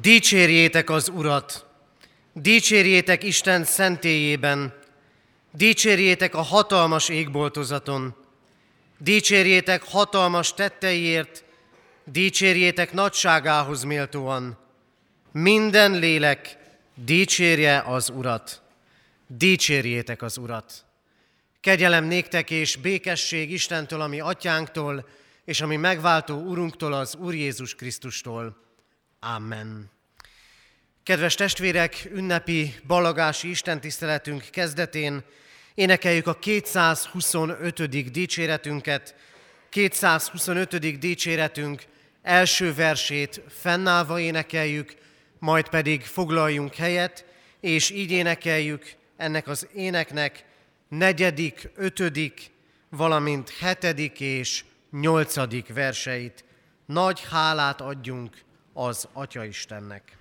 Dicsérjétek az Urat! Dicsérjétek Isten szentélyében! Dicsérjétek a hatalmas égboltozaton! Dicsérjétek hatalmas tetteiért! Dicsérjétek nagyságához méltóan! Minden lélek dicsérje az Urat! Dicsérjétek az Urat! Kegyelem néktek és békesség Istentől, ami atyánktól, és ami megváltó Urunktól, az Úr Jézus Krisztustól. Amen. Kedves testvérek, ünnepi ballagási istentiszteletünk kezdetén énekeljük a 225. dicséretünket. 225. dicséretünk első versét fennállva énekeljük, majd pedig foglaljunk helyet, és így énekeljük ennek az éneknek negyedik, ötödik, valamint hetedik és nyolcadik verseit. Nagy hálát adjunk az Atya Istennek.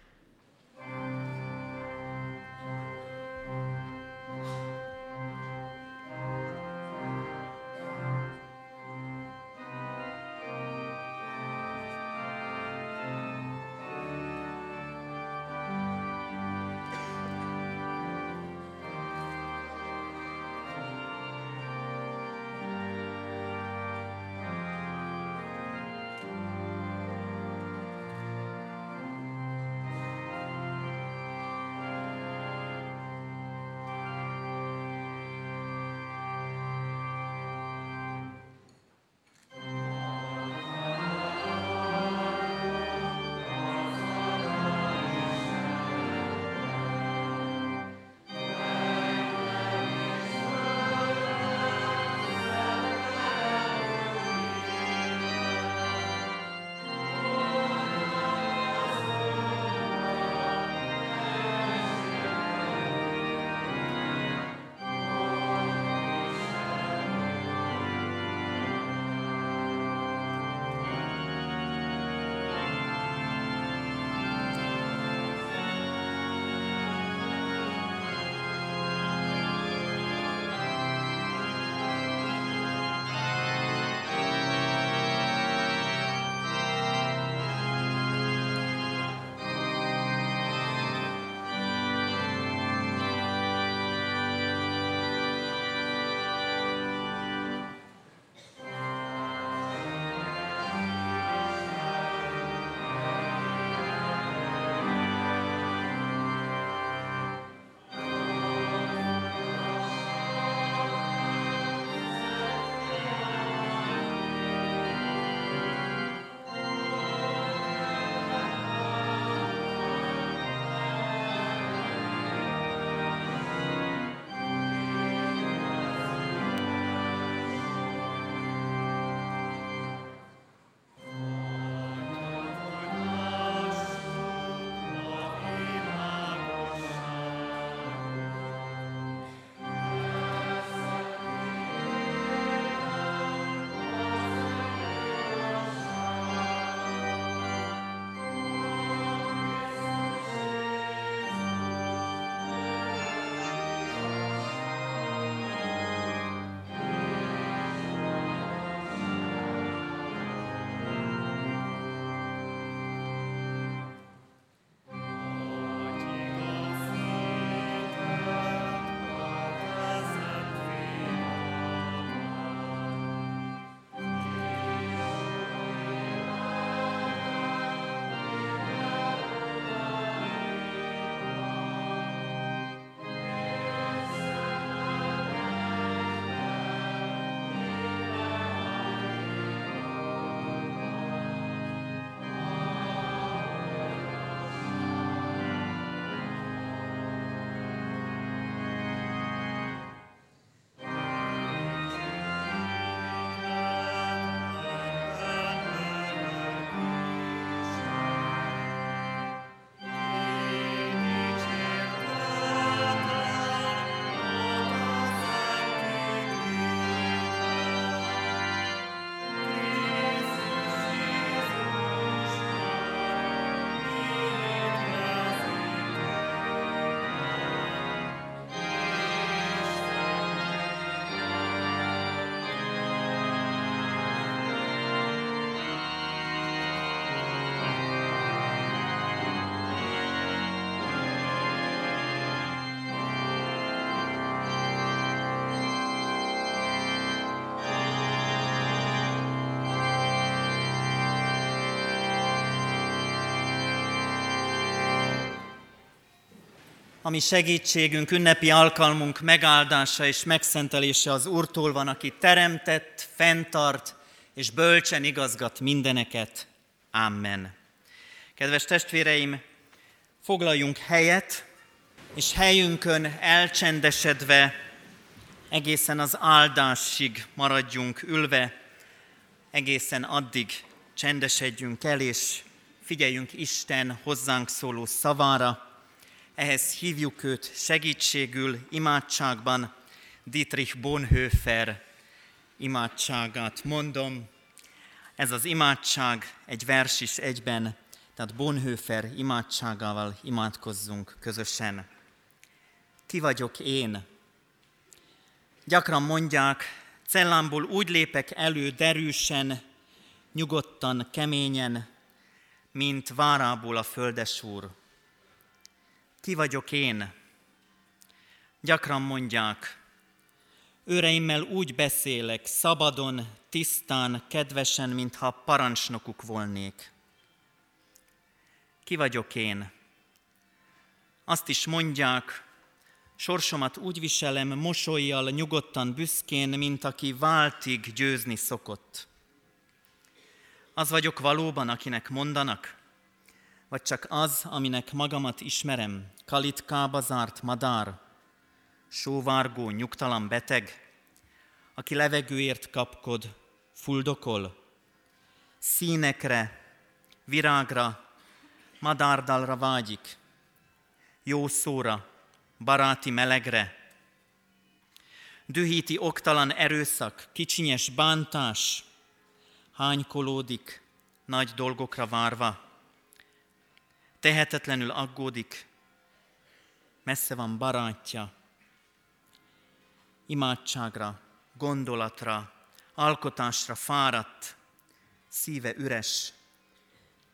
Ami segítségünk, ünnepi alkalmunk megáldása és megszentelése az Úrtól van, aki teremtett, fenntart és bölcsen igazgat mindeneket. Amen. Kedves testvéreim, foglaljunk helyet, és helyünkön elcsendesedve egészen az áldásig maradjunk ülve, egészen addig csendesedjünk el, és figyeljünk Isten hozzánk szóló szavára, ehhez hívjuk őt segítségül imádságban, Dietrich Bonhoeffer imádságát mondom. Ez az imádság egy vers is egyben, tehát Bonhoeffer imádságával imádkozzunk közösen. Ki vagyok én? Gyakran mondják, cellámból úgy lépek elő derűsen, nyugodtan, keményen, mint várából a földesúr. Ki vagyok én? Gyakran mondják, őreimmel úgy beszélek, szabadon, tisztán, kedvesen, mintha parancsnokuk volnék. Ki vagyok én? Azt is mondják, sorsomat úgy viselem mosolyjal, nyugodtan, büszkén, mint aki váltig győzni szokott. Az vagyok valóban, akinek mondanak? Vagy csak az, aminek magamat ismerem, kalitkába zárt madár, sóvárgó, nyugtalan beteg, aki levegőért kapkod, fuldokol, színekre, virágra, madárdalra vágyik, jó szóra, baráti melegre, dühíti oktalan erőszak, kicsinyes bántás, hánykolódik, nagy dolgokra várva, tehetetlenül aggódik, messze van barátja, imádságra, gondolatra, alkotásra fáradt, szíve üres,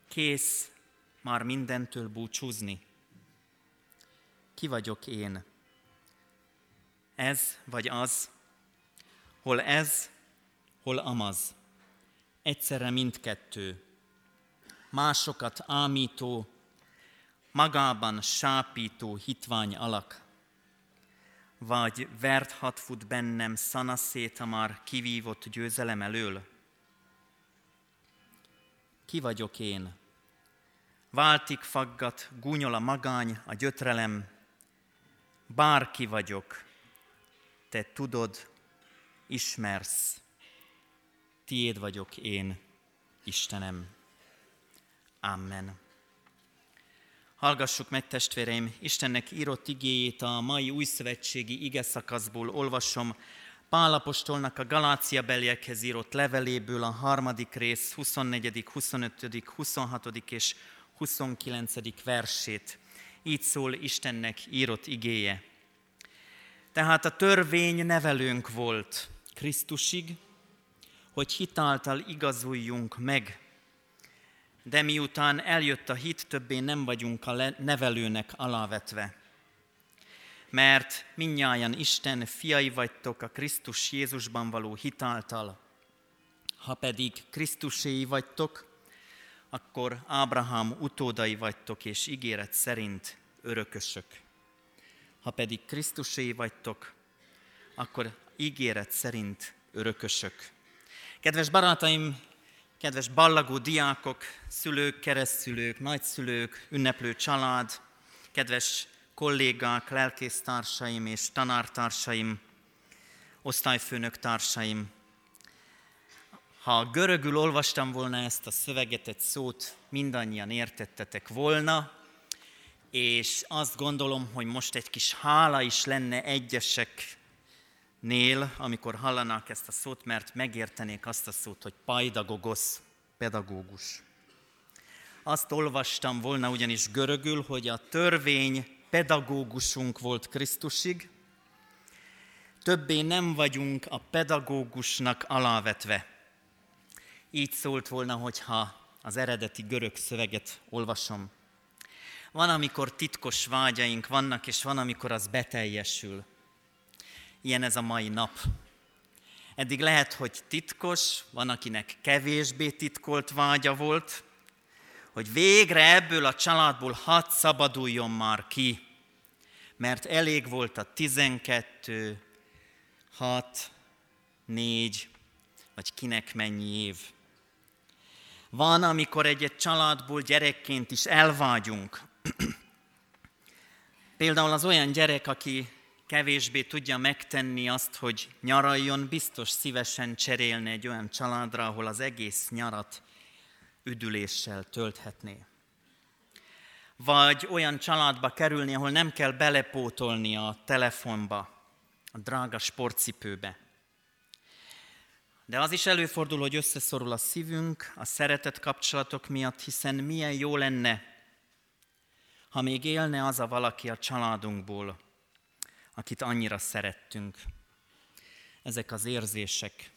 kész már mindentől búcsúzni. Ki vagyok én? Ez vagy az, hol ez, hol amaz. Egyszerre mindkettő. Másokat ámító, magában sápító hitvány alak, vagy vert hat fut bennem szanaszét a már kivívott győzelem elől? Ki vagyok én? Váltik faggat, gúnyol a magány, a gyötrelem, bárki vagyok, te tudod, ismersz, tiéd vagyok én, Istenem. Amen. Hallgassuk meg, testvéreim, Istennek írott igéjét a mai újszövetségi ige szakaszból olvasom. Pálapostolnak a Galácia beliekhez írott leveléből a harmadik rész 24., 25., 26. és 29. versét. Így szól Istennek írott igéje. Tehát a törvény nevelőnk volt Krisztusig, hogy hitáltal igazuljunk meg de miután eljött a hit, többé nem vagyunk a nevelőnek alávetve. Mert minnyáján Isten fiai vagytok a Krisztus Jézusban való hitáltal. Ha pedig Krisztuséi vagytok, akkor Ábrahám utódai vagytok, és ígéret szerint örökösök. Ha pedig Krisztuséi vagytok, akkor ígéret szerint örökösök. Kedves barátaim, Kedves ballagó diákok, szülők, keresztszülők, nagyszülők, ünneplő család, kedves kollégák, lelkésztársaim és tanártársaim, osztályfőnök társaim. Ha görögül olvastam volna ezt a szöveget, egy szót mindannyian értettetek volna, és azt gondolom, hogy most egy kis hála is lenne egyesek nél, amikor hallanák ezt a szót, mert megértenék azt a szót, hogy pajdagogosz, pedagógus. Azt olvastam volna ugyanis görögül, hogy a törvény pedagógusunk volt Krisztusig, többé nem vagyunk a pedagógusnak alávetve. Így szólt volna, hogyha az eredeti görög szöveget olvasom. Van, amikor titkos vágyaink vannak, és van, amikor az beteljesül. Ilyen ez a mai nap. Eddig lehet, hogy titkos, van, akinek kevésbé titkolt vágya volt, hogy végre ebből a családból hat szabaduljon már ki. mert elég volt a 12, 6, 4, vagy kinek mennyi év. Van, amikor egy-egy családból gyerekként is elvágyunk. Például az olyan gyerek, aki kevésbé tudja megtenni azt, hogy nyaraljon, biztos szívesen cserélne egy olyan családra, ahol az egész nyarat üdüléssel tölthetné. Vagy olyan családba kerülni, ahol nem kell belepótolni a telefonba, a drága sportcipőbe. De az is előfordul, hogy összeszorul a szívünk a szeretet kapcsolatok miatt, hiszen milyen jó lenne, ha még élne az a valaki a családunkból, akit annyira szerettünk. Ezek az érzések,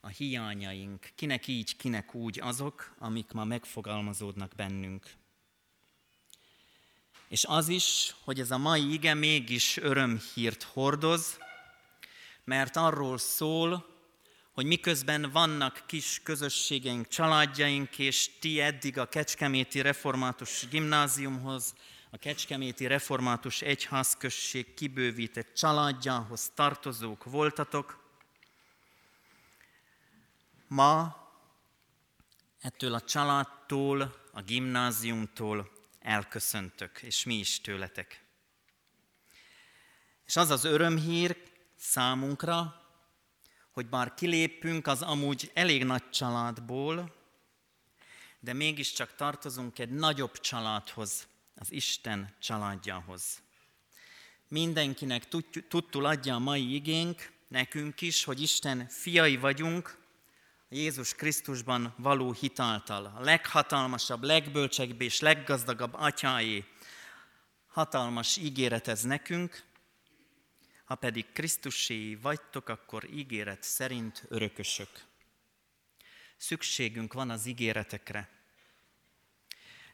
a hiányaink, kinek így, kinek úgy, azok, amik ma megfogalmazódnak bennünk. És az is, hogy ez a mai ige mégis örömhírt hordoz, mert arról szól, hogy miközben vannak kis közösségeink, családjaink, és ti eddig a Kecskeméti Református Gimnáziumhoz, a Kecskeméti Református Egyházközség kibővített családjához tartozók voltatok, ma ettől a családtól, a gimnáziumtól elköszöntök, és mi is tőletek. És az az örömhír számunkra, hogy bár kilépünk az amúgy elég nagy családból, de mégiscsak tartozunk egy nagyobb családhoz, az Isten családjához. Mindenkinek tudtul adja a mai igénk, nekünk is, hogy Isten fiai vagyunk, Jézus Krisztusban való hitáltal. A leghatalmasabb, legbölcsebb és leggazdagabb atyái hatalmas ígéret ez nekünk, ha pedig Krisztusé vagytok, akkor ígéret szerint örökösök. Szükségünk van az ígéretekre.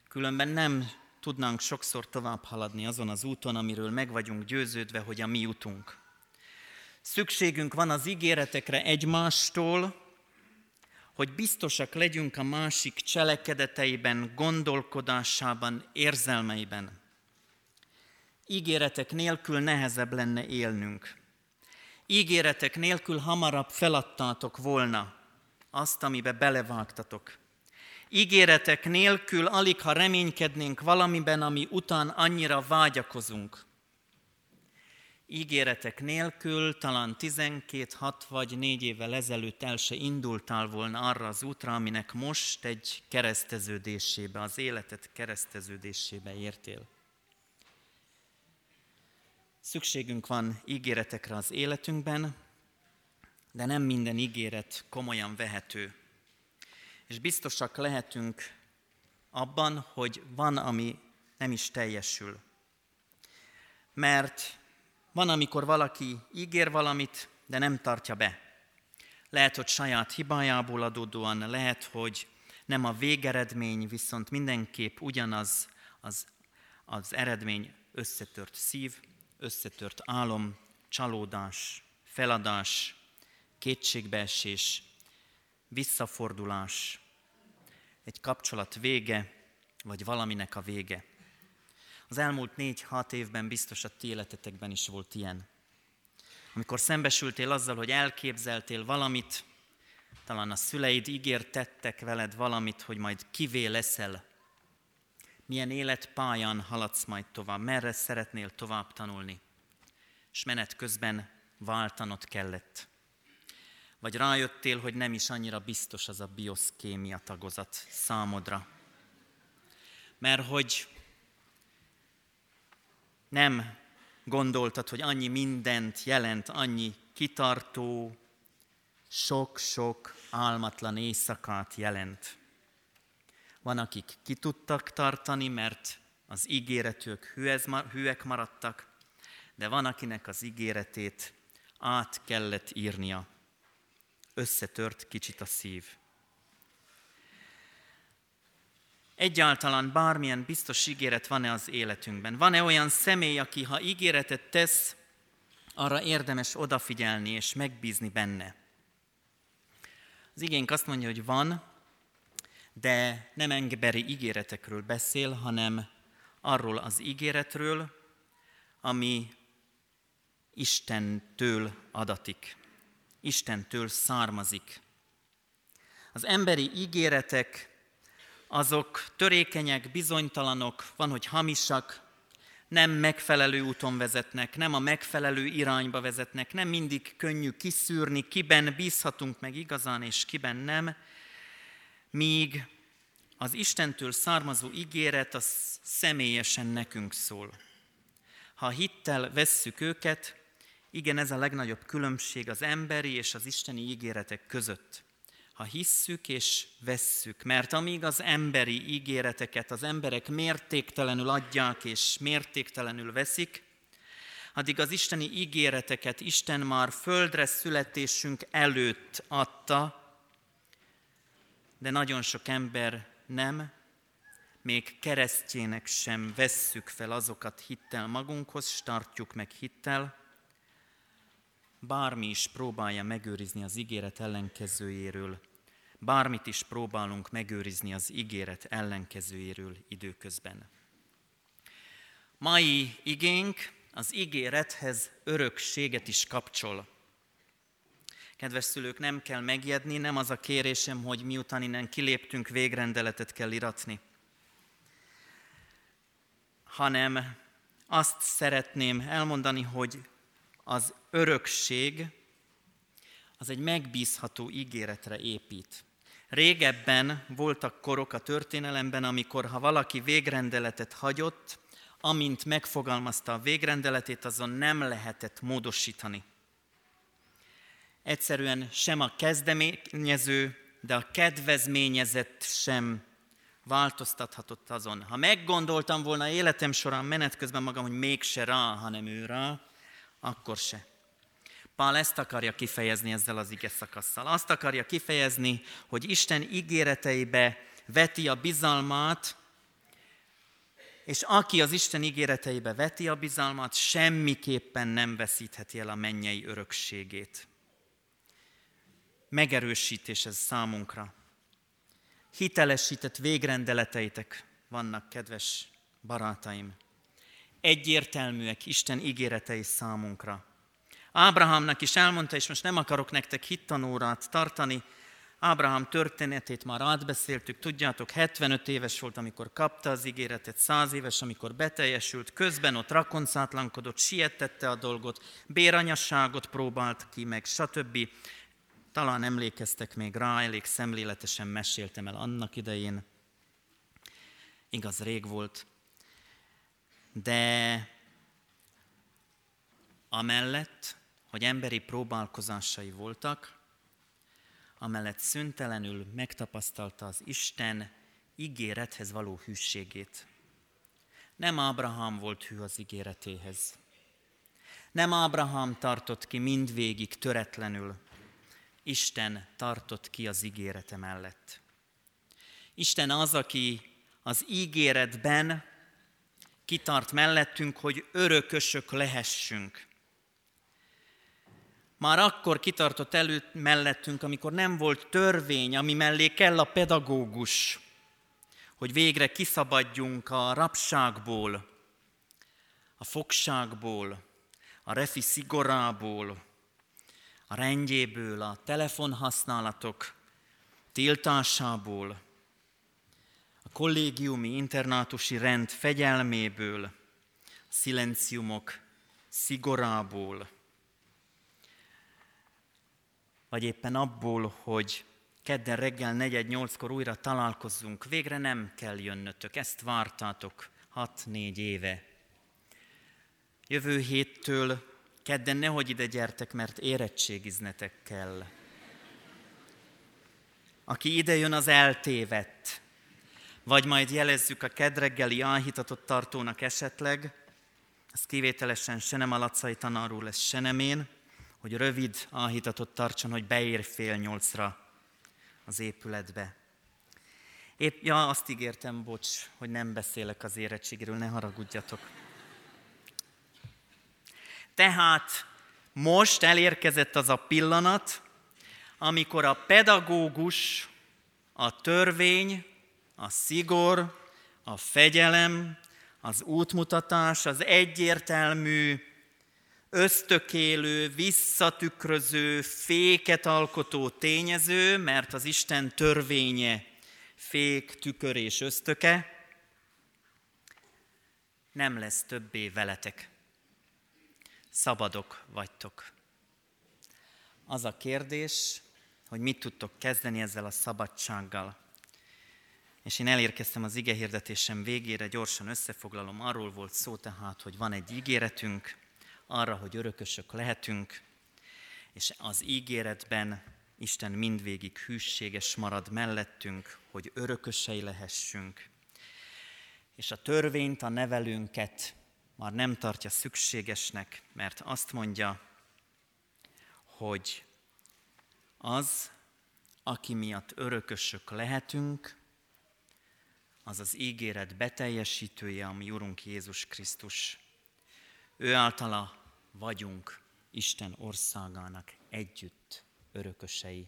Különben nem tudnánk sokszor tovább haladni azon az úton, amiről meg vagyunk győződve, hogy a mi utunk. Szükségünk van az ígéretekre egymástól, hogy biztosak legyünk a másik cselekedeteiben, gondolkodásában, érzelmeiben. Ígéretek nélkül nehezebb lenne élnünk. Ígéretek nélkül hamarabb feladtátok volna azt, amibe belevágtatok. Ígéretek nélkül alig, ha reménykednénk valamiben, ami után annyira vágyakozunk. Ígéretek nélkül talán 12-6 vagy 4 évvel ezelőtt el se indultál volna arra az útra, aminek most egy kereszteződésébe, az életet kereszteződésébe értél. Szükségünk van ígéretekre az életünkben, de nem minden ígéret komolyan vehető. És biztosak lehetünk abban, hogy van, ami nem is teljesül. Mert van, amikor valaki ígér valamit, de nem tartja be. Lehet, hogy saját hibájából adódóan, lehet, hogy nem a végeredmény, viszont mindenképp ugyanaz az, az eredmény összetört szív, összetört álom, csalódás, feladás, kétségbeesés, visszafordulás, egy kapcsolat vége, vagy valaminek a vége. Az elmúlt négy-hat évben biztos a ti életetekben is volt ilyen. Amikor szembesültél azzal, hogy elképzeltél valamit, talán a szüleid ígértettek veled valamit, hogy majd kivé leszel, milyen életpályán haladsz majd tovább, merre szeretnél tovább tanulni, és menet közben váltanod kellett. Vagy rájöttél, hogy nem is annyira biztos az a bioszkémia tagozat számodra. Mert hogy nem gondoltad, hogy annyi mindent jelent, annyi kitartó, sok-sok álmatlan éjszakát jelent. Van, akik ki tudtak tartani, mert az ígéretük hűek maradtak, de van, akinek az ígéretét át kellett írnia. Összetört kicsit a szív. Egyáltalán bármilyen biztos ígéret van-e az életünkben? Van-e olyan személy, aki ha ígéretet tesz, arra érdemes odafigyelni és megbízni benne? Az igénk azt mondja, hogy van, de nem emberi ígéretekről beszél, hanem arról az ígéretről, ami Istentől adatik, Istentől származik. Az emberi ígéretek azok törékenyek, bizonytalanok, van, hogy hamisak, nem megfelelő úton vezetnek, nem a megfelelő irányba vezetnek, nem mindig könnyű kiszűrni, kiben bízhatunk meg igazán, és kiben nem, míg az Istentől származó ígéret az személyesen nekünk szól. Ha hittel vesszük őket, igen, ez a legnagyobb különbség az emberi és az isteni ígéretek között ha hisszük és vesszük. Mert amíg az emberi ígéreteket az emberek mértéktelenül adják és mértéktelenül veszik, addig az isteni ígéreteket Isten már földre születésünk előtt adta, de nagyon sok ember nem, még keresztjének sem vesszük fel azokat hittel magunkhoz, és tartjuk meg hittel, bármi is próbálja megőrizni az ígéret ellenkezőjéről, bármit is próbálunk megőrizni az ígéret ellenkezőjéről időközben. Mai igénk az ígérethez örökséget is kapcsol. Kedves szülők, nem kell megjedni, nem az a kérésem, hogy miután innen kiléptünk, végrendeletet kell iratni, hanem azt szeretném elmondani, hogy az örökség az egy megbízható ígéretre épít. Régebben voltak korok a történelemben, amikor ha valaki végrendeletet hagyott, amint megfogalmazta a végrendeletét, azon nem lehetett módosítani. Egyszerűen sem a kezdeményező, de a kedvezményezett sem változtathatott azon. Ha meggondoltam volna életem során menet közben magam, hogy mégse rá, hanem ő rá, akkor se. Pál ezt akarja kifejezni ezzel az ige szakasszal. Azt akarja kifejezni, hogy Isten ígéreteibe veti a bizalmát, és aki az Isten ígéreteibe veti a bizalmat, semmiképpen nem veszítheti el a mennyei örökségét. Megerősítés ez számunkra. Hitelesített végrendeleteitek vannak, kedves barátaim. Egyértelműek Isten ígéretei számunkra. Ábrahámnak is elmondta, és most nem akarok nektek hittanórát tartani, Ábrahám történetét már átbeszéltük, tudjátok, 75 éves volt, amikor kapta az ígéretet, 100 éves, amikor beteljesült, közben ott rakoncátlankodott, sietette a dolgot, béranyasságot próbált ki, meg stb. Talán emlékeztek még rá, elég szemléletesen meséltem el annak idején. Igaz, rég volt. De amellett, hogy emberi próbálkozásai voltak, amellett szüntelenül megtapasztalta az Isten ígérethez való hűségét. Nem Ábrahám volt hű az ígéretéhez. Nem Ábrahám tartott ki mindvégig töretlenül. Isten tartott ki az ígérete mellett. Isten az, aki az ígéretben kitart mellettünk, hogy örökösök lehessünk. Már akkor kitartott előtt mellettünk, amikor nem volt törvény, ami mellé kell a pedagógus, hogy végre kiszabadjunk a rabságból, a fogságból, a refi szigorából, a rendjéből, a telefonhasználatok tiltásából, kollégiumi internátusi rend fegyelméből, a szilenciumok szigorából, vagy éppen abból, hogy kedden reggel 4-8-kor újra találkozzunk, végre nem kell jönnötök, ezt vártátok 6-4 éve. Jövő héttől kedden nehogy ide gyertek, mert érettségiznetek kell. Aki ide jön, az eltévedt. Vagy majd jelezzük a kedreggeli áhítatott tartónak esetleg, az kivételesen se nem a Lacai tanárul lesz, se nem én, hogy rövid áhítatot tartson, hogy beér fél nyolcra az épületbe. Épp, ja, azt ígértem, bocs, hogy nem beszélek az érettségéről, ne haragudjatok. Tehát most elérkezett az a pillanat, amikor a pedagógus, a törvény, a szigor, a fegyelem, Az útmutatás az egyértelmű, ösztökélő, visszatükröző, féket alkotó tényező, mert az Isten törvénye fék, tükör és ösztöke, nem lesz többé veletek. Szabadok vagytok. Az a kérdés, hogy mit tudtok kezdeni ezzel a szabadsággal. És én elérkeztem az ige végére, gyorsan összefoglalom. Arról volt szó tehát, hogy van egy ígéretünk, arra, hogy örökösök lehetünk, és az ígéretben Isten mindvégig hűséges marad mellettünk, hogy örökösei lehessünk. És a törvényt, a nevelőnket már nem tartja szükségesnek, mert azt mondja, hogy az, aki miatt örökösök lehetünk, az az ígéret beteljesítője, ami Urunk Jézus Krisztus. Ő általa vagyunk Isten országának együtt örökösei.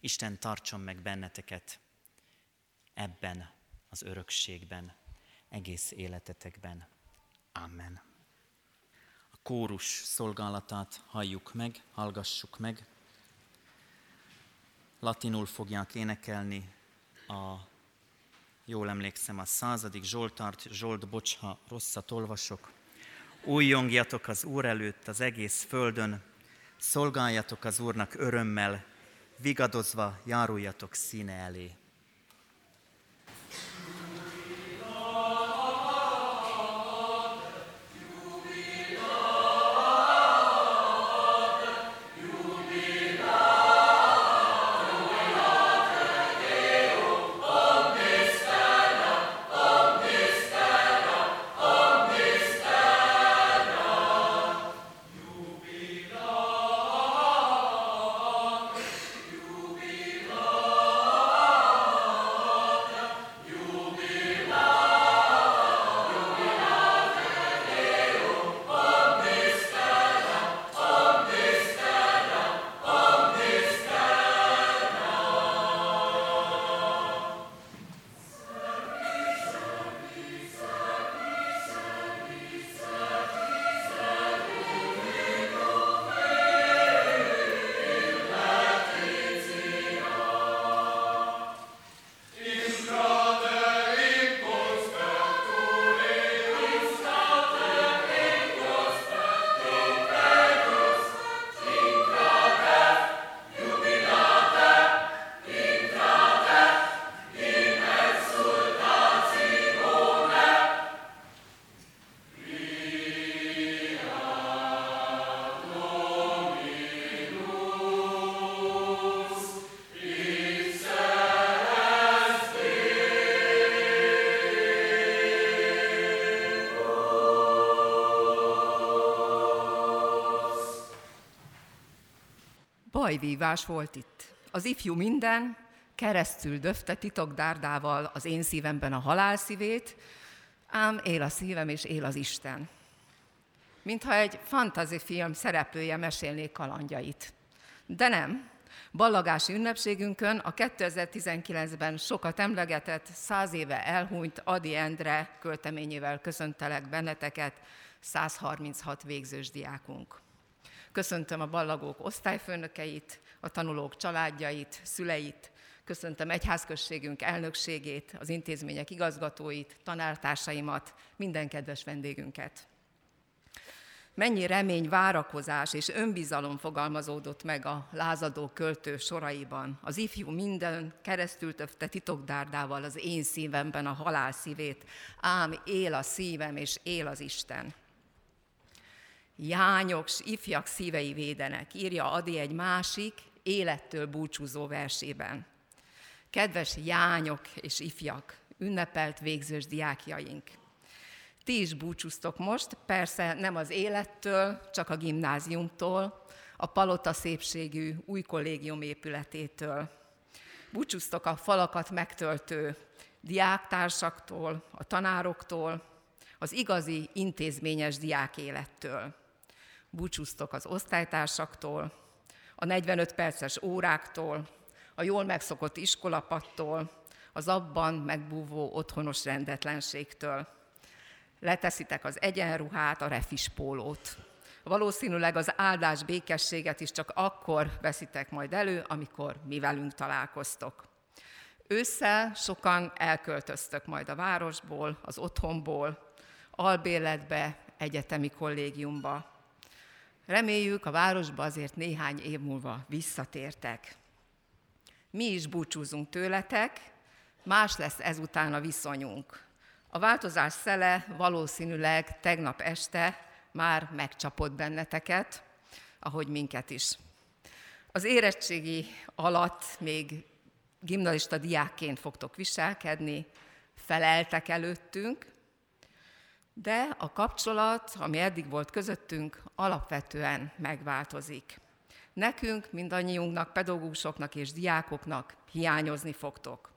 Isten tartson meg benneteket ebben az örökségben, egész életetekben. Amen. A kórus szolgálatát halljuk meg, hallgassuk meg. Latinul fogják énekelni a, jól emlékszem, a századik Zsoltárt, Zsolt, bocs, ha rosszat olvasok. Újjongjatok az Úr előtt az egész földön, szolgáljatok az Úrnak örömmel, vigadozva járuljatok színe elé. Bajvívás volt itt. Az ifjú minden keresztül döfte titokdárdával az én szívemben a halál szívét, ám él a szívem és él az Isten. Mintha egy film szereplője mesélnék kalandjait. De nem. Ballagási ünnepségünkön a 2019-ben sokat emlegetett, száz éve elhunyt Adi Endre költeményével köszöntelek benneteket, 136 végzős diákunk. Köszöntöm a ballagók osztályfőnökeit, a tanulók családjait, szüleit, köszöntöm egyházközségünk elnökségét, az intézmények igazgatóit, tanártársaimat, minden kedves vendégünket. Mennyi remény, várakozás és önbizalom fogalmazódott meg a lázadó költő soraiban. Az ifjú minden keresztül töfte titokdárdával az én szívemben a halál szívét, ám él a szívem és él az Isten. Jányok, ifjak szívei védenek, írja Adi egy másik, élettől búcsúzó versében. Kedves jányok és ifjak, ünnepelt végzős diákjaink! Ti is búcsúztok most, persze nem az élettől, csak a gimnáziumtól, a palota szépségű új kollégium épületétől. Búcsúztok a falakat megtöltő diáktársaktól, a tanároktól, az igazi intézményes diákélettől búcsúztok az osztálytársaktól, a 45 perces óráktól, a jól megszokott iskolapattól, az abban megbúvó otthonos rendetlenségtől. Leteszitek az egyenruhát, a refis pólót. Valószínűleg az áldás békességet is csak akkor veszitek majd elő, amikor mi velünk találkoztok. Ősszel sokan elköltöztök majd a városból, az otthonból, albérletbe, egyetemi kollégiumba. Reméljük, a városba azért néhány év múlva visszatértek. Mi is búcsúzunk tőletek, más lesz ezután a viszonyunk. A változás szele valószínűleg tegnap este már megcsapott benneteket, ahogy minket is. Az érettségi alatt még gimnazista diákként fogtok viselkedni, feleltek előttünk, de a kapcsolat, ami eddig volt közöttünk, alapvetően megváltozik. Nekünk, mindannyiunknak, pedagógusoknak és diákoknak hiányozni fogtok.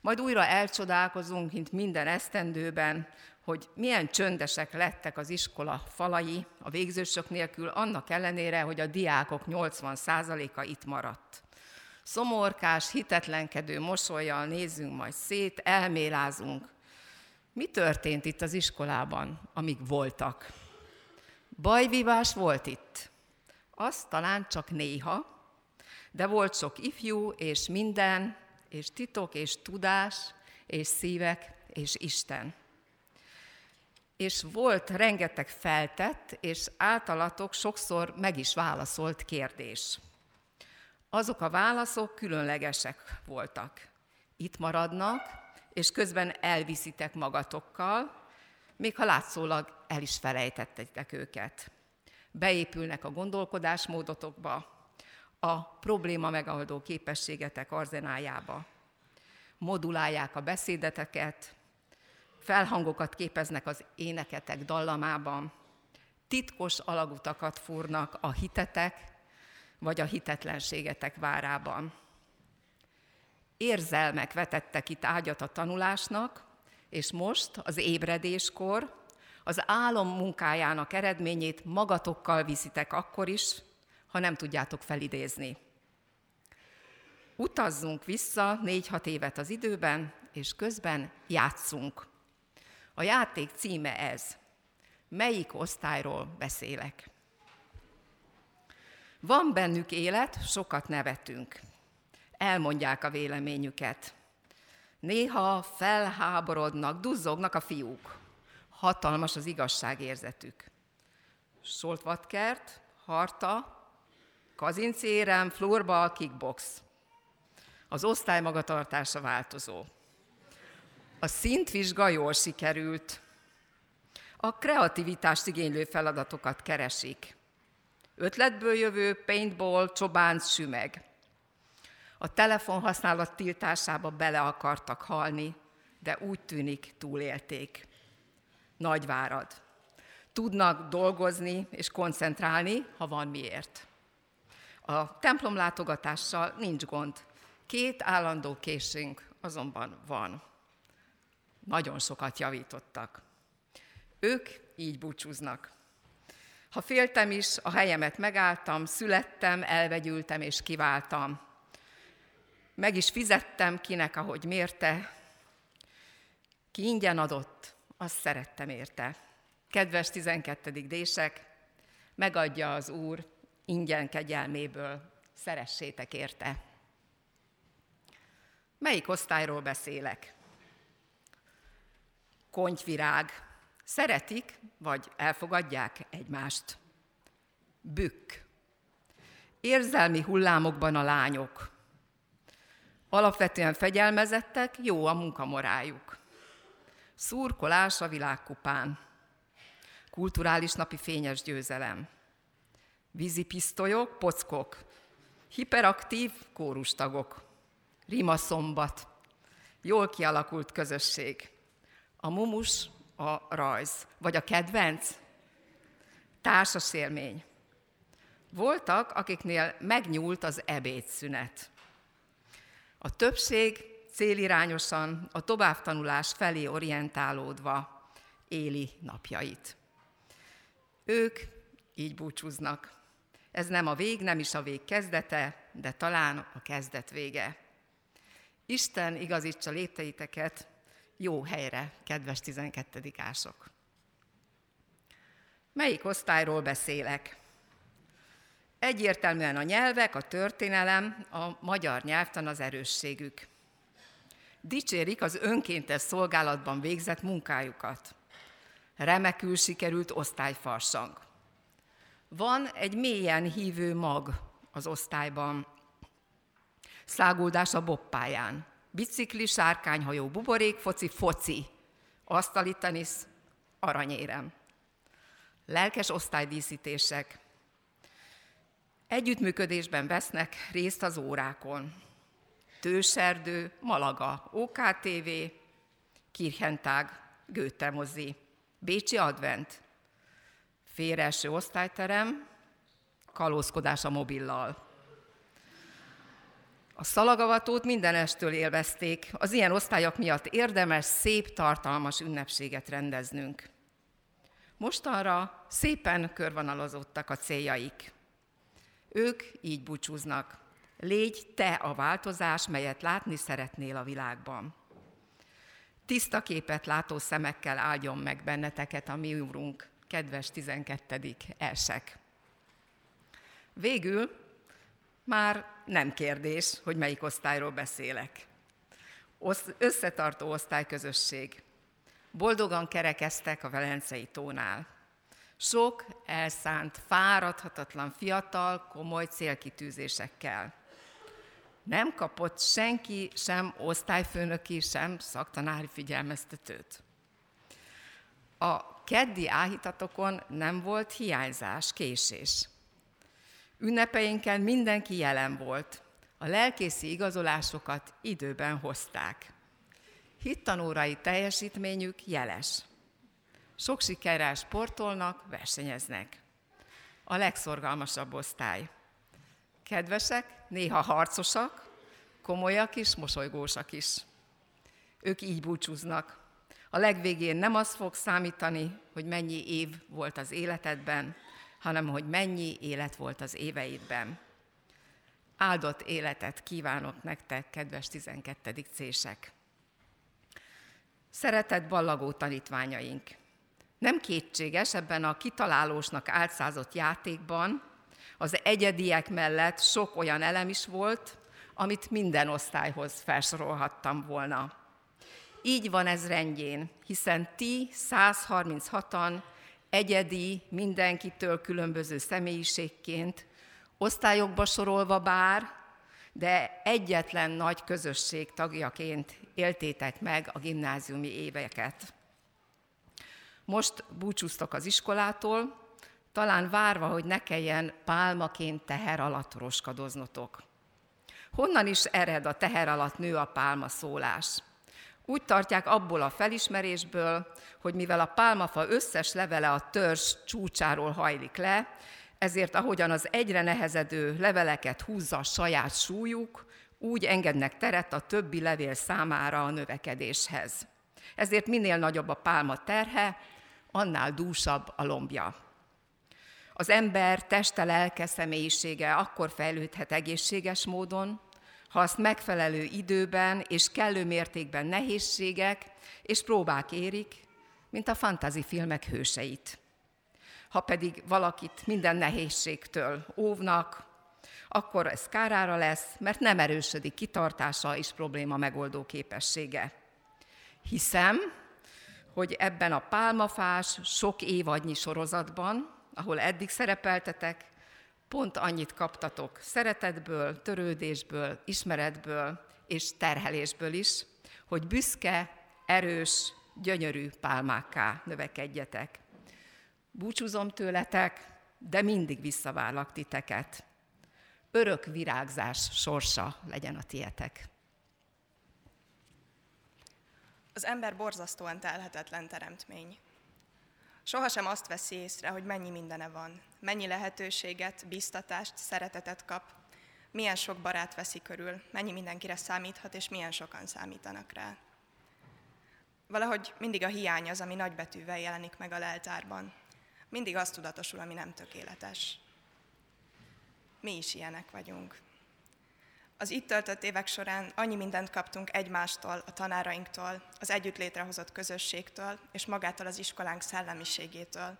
Majd újra elcsodálkozunk, mint minden esztendőben, hogy milyen csöndesek lettek az iskola falai a végzősök nélkül, annak ellenére, hogy a diákok 80%-a itt maradt. Szomorkás, hitetlenkedő mosolyjal nézzünk majd szét, elmélázunk. Mi történt itt az iskolában, amíg voltak? Bajvívás volt itt. Az talán csak néha, de volt sok ifjú és minden, és titok és tudás, és szívek és Isten. És volt rengeteg feltett, és általatok sokszor meg is válaszolt kérdés. Azok a válaszok különlegesek voltak. Itt maradnak, és közben elviszitek magatokkal, még ha látszólag el is felejtettetek őket. Beépülnek a gondolkodásmódotokba, a probléma megoldó képességetek arzenájába. Modulálják a beszédeteket, felhangokat képeznek az éneketek dallamában, titkos alagutakat fúrnak a hitetek vagy a hitetlenségetek várában. Érzelmek vetettek itt ágyat a tanulásnak, és most, az ébredéskor, az álom munkájának eredményét magatokkal viszitek akkor is, ha nem tudjátok felidézni. Utazzunk vissza négy-hat évet az időben, és közben játszunk. A játék címe ez. Melyik osztályról beszélek? Van bennük élet, sokat nevetünk. Elmondják a véleményüket. Néha felháborodnak, duzzognak a fiúk. Hatalmas az igazságérzetük. Soltvatkert, harta, kazincérem, florba, kickbox. Az osztály magatartása változó. A szintvizsga jól sikerült. A kreativitást igénylő feladatokat keresik. Ötletből jövő paintball, csobánc, sümeg. A telefonhasználat tiltásába bele akartak halni, de úgy tűnik túlélték. Nagyvárad. Tudnak dolgozni és koncentrálni, ha van miért. A templom látogatással nincs gond. Két állandó késünk azonban van. Nagyon sokat javítottak. Ők így búcsúznak. Ha féltem is, a helyemet megálltam, születtem, elvegyültem és kiváltam. Meg is fizettem kinek, ahogy mérte. Ki ingyen adott, azt szerettem érte. Kedves 12. dések, megadja az Úr ingyen kegyelméből, szeressétek érte. Melyik osztályról beszélek? Kontyvirág, Szeretik, vagy elfogadják egymást. Bükk. Érzelmi hullámokban a lányok. Alapvetően fegyelmezettek, jó a munkamorájuk. Szurkolás a világkupán. Kulturális napi fényes győzelem. Vízipisztolyok, pockok. Hiperaktív kórustagok. Rima szombat. Jól kialakult közösség. A mumus a rajz, vagy a kedvenc társas élmény. Voltak, akiknél megnyúlt az ebédszünet. A többség célirányosan a továbbtanulás felé orientálódva éli napjait. Ők így búcsúznak. Ez nem a vég, nem is a vég kezdete, de talán a kezdet vége. Isten igazítsa lépteiteket jó helyre, kedves 12 ások. Melyik osztályról beszélek? Egyértelműen a nyelvek, a történelem, a magyar nyelvtan az erősségük. Dicsérik az önkéntes szolgálatban végzett munkájukat. Remekül sikerült osztályfarsang. Van egy mélyen hívő mag az osztályban. Száguldás a boppáján. Bicikli, sárkányhajó, buborék, foci, foci. Asztali tenisz, aranyérem. Lelkes osztálydíszítések. Együttműködésben vesznek részt az órákon. Tőserdő, Malaga, OKTV, Kirchentag, Goethe mozi, Bécsi Advent, félreeső osztályterem, kalózkodás a mobillal. A szalagavatót mindenestől élvezték, az ilyen osztályok miatt érdemes, szép, tartalmas ünnepséget rendeznünk. Mostanra szépen körvonalazottak a céljaik. Ők így búcsúznak. Légy te a változás, melyet látni szeretnél a világban. Tiszta képet látó szemekkel áldjon meg benneteket a mi úrunk, kedves 12. elsek. Végül már nem kérdés, hogy melyik osztályról beszélek. Összetartó osztályközösség. Boldogan kerekeztek a Velencei tónál. Sok elszánt, fáradhatatlan fiatal, komoly célkitűzésekkel. Nem kapott senki sem osztályfőnöki, sem szaktanári figyelmeztetőt. A keddi áhítatokon nem volt hiányzás, késés. Ünnepeinken mindenki jelen volt. A lelkészi igazolásokat időben hozták. Hittanórai teljesítményük jeles. Sok sikerrel sportolnak, versenyeznek. A legszorgalmasabb osztály. Kedvesek, néha harcosak, komolyak is, mosolygósak is. Ők így búcsúznak. A legvégén nem az fog számítani, hogy mennyi év volt az életedben, hanem hogy mennyi élet volt az éveidben. Áldott életet kívánok nektek, kedves 12. cések! Szeretett ballagó tanítványaink! Nem kétséges ebben a kitalálósnak álcázott játékban, az egyediek mellett sok olyan elem is volt, amit minden osztályhoz felsorolhattam volna. Így van ez rendjén, hiszen ti 136-an egyedi, mindenkitől különböző személyiségként, osztályokba sorolva bár, de egyetlen nagy közösség tagjaként éltétek meg a gimnáziumi éveket. Most búcsúztok az iskolától, talán várva, hogy ne kelljen pálmaként teher alatt roskadoznotok. Honnan is ered a teher alatt nő a pálma szólás? Úgy tartják abból a felismerésből, hogy mivel a pálmafa összes levele a törzs csúcsáról hajlik le, ezért ahogyan az egyre nehezedő leveleket húzza a saját súlyuk, úgy engednek teret a többi levél számára a növekedéshez. Ezért minél nagyobb a pálma terhe, annál dúsabb a lombja. Az ember teste, lelke, személyisége akkor fejlődhet egészséges módon, ha azt megfelelő időben és kellő mértékben nehézségek és próbák érik, mint a fantazi filmek hőseit. Ha pedig valakit minden nehézségtől óvnak, akkor ez kárára lesz, mert nem erősödik kitartása és probléma megoldó képessége. Hiszem, hogy ebben a pálmafás sok évadnyi sorozatban, ahol eddig szerepeltetek, pont annyit kaptatok szeretetből, törődésből, ismeretből és terhelésből is, hogy büszke, erős, gyönyörű pálmákká növekedjetek. Búcsúzom tőletek, de mindig visszavárlak titeket. Örök virágzás sorsa legyen a tietek. Az ember borzasztóan telhetetlen teremtmény. Sohasem azt veszi észre, hogy mennyi mindene van, mennyi lehetőséget, biztatást, szeretetet kap, milyen sok barát veszi körül, mennyi mindenkire számíthat, és milyen sokan számítanak rá. Valahogy mindig a hiány az, ami nagybetűvel jelenik meg a leltárban. Mindig azt tudatosul, ami nem tökéletes. Mi is ilyenek vagyunk. Az itt töltött évek során annyi mindent kaptunk egymástól, a tanárainktól, az együtt létrehozott közösségtől és magától az iskolánk szellemiségétől.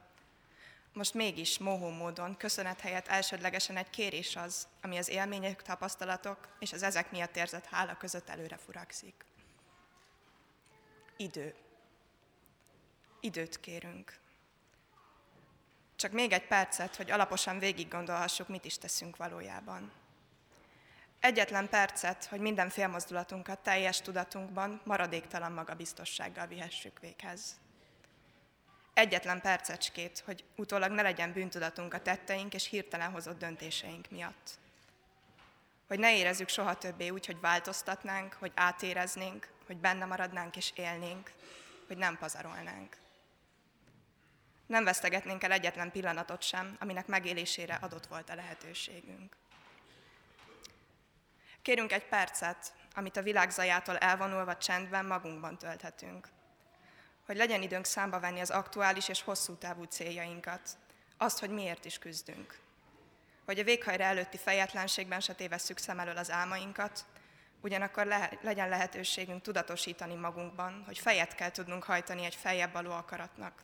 most mégis mohó módon köszönet helyett elsődlegesen egy kérés az, ami az élmények, tapasztalatok és az ezek miatt érzett hála között előre furakszik. Idő. Időt kérünk. Csak még egy percet, hogy alaposan végig gondolhassuk, mit is teszünk valójában. Egyetlen percet, hogy minden félmozdulatunkat teljes tudatunkban maradéktalan magabiztossággal vihessük véghez. Egyetlen percecskét, hogy utólag ne legyen bűntudatunk a tetteink és hirtelen hozott döntéseink miatt. Hogy ne érezzük soha többé úgy, hogy változtatnánk, hogy átéreznénk, hogy benne maradnánk és élnénk, hogy nem pazarolnánk. Nem vesztegetnénk el egyetlen pillanatot sem, aminek megélésére adott volt a lehetőségünk. Kérünk egy percet, amit a világ zajától elvonulva csendben magunkban tölthetünk. Hogy legyen időnk számba venni az aktuális és hosszú távú céljainkat, azt, hogy miért is küzdünk. Hogy a véghajra előtti fejetlenségben se tévesszük szem elől az álmainkat, ugyanakkor le- legyen lehetőségünk tudatosítani magunkban, hogy fejet kell tudnunk hajtani egy feljebb való akaratnak.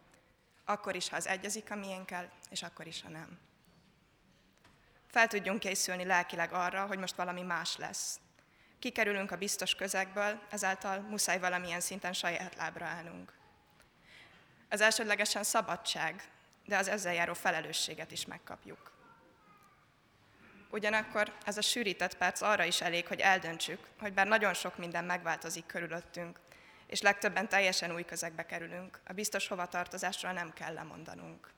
Akkor is, ha az egyezik a miénkkel, és akkor is, ha nem fel tudjunk készülni lelkileg arra, hogy most valami más lesz. Kikerülünk a biztos közegből, ezáltal muszáj valamilyen szinten saját lábra állnunk. Ez elsődlegesen szabadság, de az ezzel járó felelősséget is megkapjuk. Ugyanakkor ez a sűrített perc arra is elég, hogy eldöntsük, hogy bár nagyon sok minden megváltozik körülöttünk, és legtöbben teljesen új közegbe kerülünk, a biztos hovatartozásról nem kell lemondanunk.